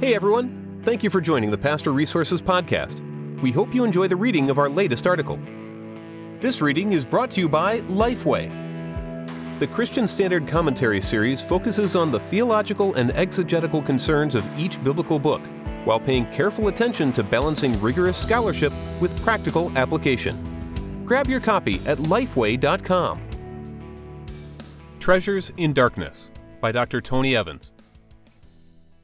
Hey everyone, thank you for joining the Pastor Resources Podcast. We hope you enjoy the reading of our latest article. This reading is brought to you by Lifeway. The Christian Standard Commentary series focuses on the theological and exegetical concerns of each biblical book, while paying careful attention to balancing rigorous scholarship with practical application. Grab your copy at lifeway.com. Treasures in Darkness by Dr. Tony Evans.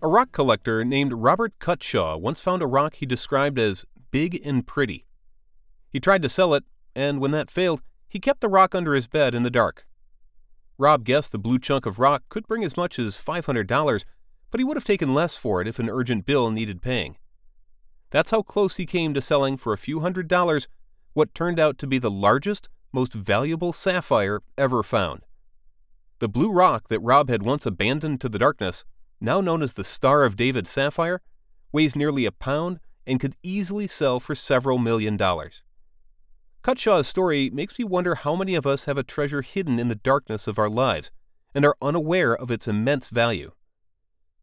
A rock collector named Robert Cutshaw once found a rock he described as big and pretty. He tried to sell it, and when that failed, he kept the rock under his bed in the dark. Rob guessed the blue chunk of rock could bring as much as $500, but he would have taken less for it if an urgent bill needed paying. That's how close he came to selling for a few hundred dollars what turned out to be the largest, most valuable sapphire ever found. The blue rock that Rob had once abandoned to the darkness now known as the Star of David sapphire, weighs nearly a pound and could easily sell for several million dollars. Cutshaw's story makes me wonder how many of us have a treasure hidden in the darkness of our lives and are unaware of its immense value.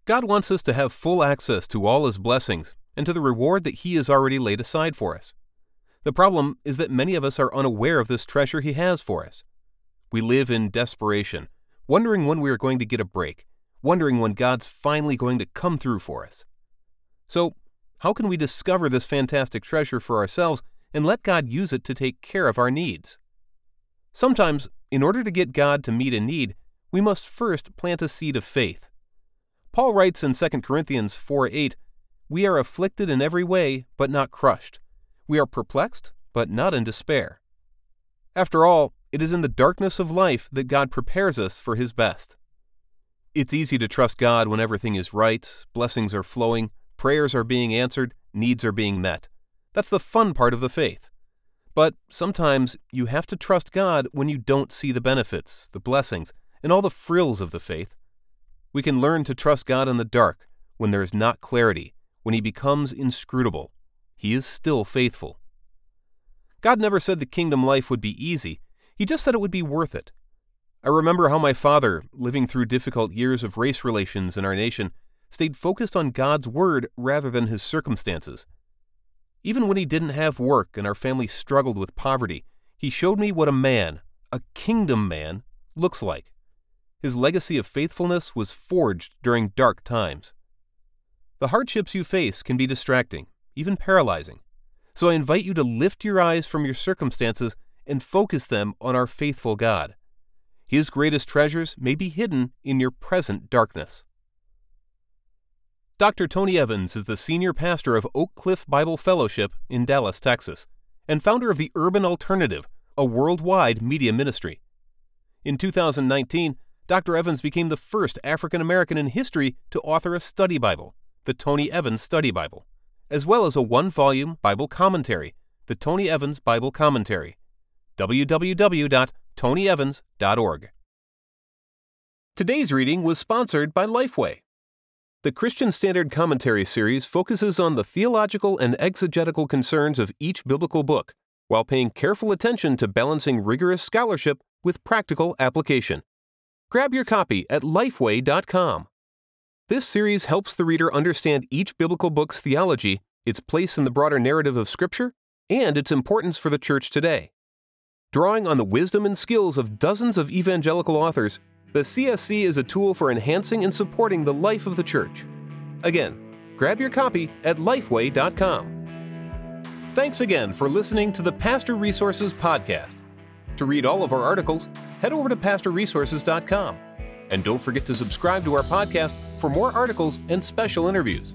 God wants us to have full access to all His blessings and to the reward that He has already laid aside for us. The problem is that many of us are unaware of this treasure He has for us. We live in desperation, wondering when we are going to get a break, wondering when God's finally going to come through for us. So, how can we discover this fantastic treasure for ourselves and let God use it to take care of our needs? Sometimes, in order to get God to meet a need, we must first plant a seed of faith. Paul writes in 2 Corinthians 4 8, We are afflicted in every way, but not crushed. We are perplexed, but not in despair. After all, it is in the darkness of life that God prepares us for His best. It's easy to trust God when everything is right, blessings are flowing, prayers are being answered, needs are being met. That's the fun part of the faith. But sometimes you have to trust God when you don't see the benefits, the blessings, and all the frills of the faith. We can learn to trust God in the dark when there is not clarity, when He becomes inscrutable. He is still faithful. God never said the kingdom life would be easy, He just said it would be worth it. I remember how my father, living through difficult years of race relations in our nation, stayed focused on God's Word rather than his circumstances. Even when he didn't have work and our family struggled with poverty, he showed me what a man, a kingdom man, looks like. His legacy of faithfulness was forged during dark times. The hardships you face can be distracting, even paralyzing. So I invite you to lift your eyes from your circumstances and focus them on our faithful God. His greatest treasures may be hidden in your present darkness. Dr. Tony Evans is the senior pastor of Oak Cliff Bible Fellowship in Dallas, Texas, and founder of the Urban Alternative, a worldwide media ministry. In 2019, Dr. Evans became the first African American in history to author a study Bible, the Tony Evans Study Bible, as well as a one volume Bible commentary, the Tony Evans Bible Commentary. www tonyevans.org. Today's reading was sponsored by Lifeway. The Christian Standard Commentary series focuses on the theological and exegetical concerns of each biblical book, while paying careful attention to balancing rigorous scholarship with practical application. Grab your copy at lifeway.com. This series helps the reader understand each biblical book's theology, its place in the broader narrative of Scripture, and its importance for the church today. Drawing on the wisdom and skills of dozens of evangelical authors, the CSC is a tool for enhancing and supporting the life of the church. Again, grab your copy at lifeway.com. Thanks again for listening to the Pastor Resources Podcast. To read all of our articles, head over to pastorresources.com. And don't forget to subscribe to our podcast for more articles and special interviews.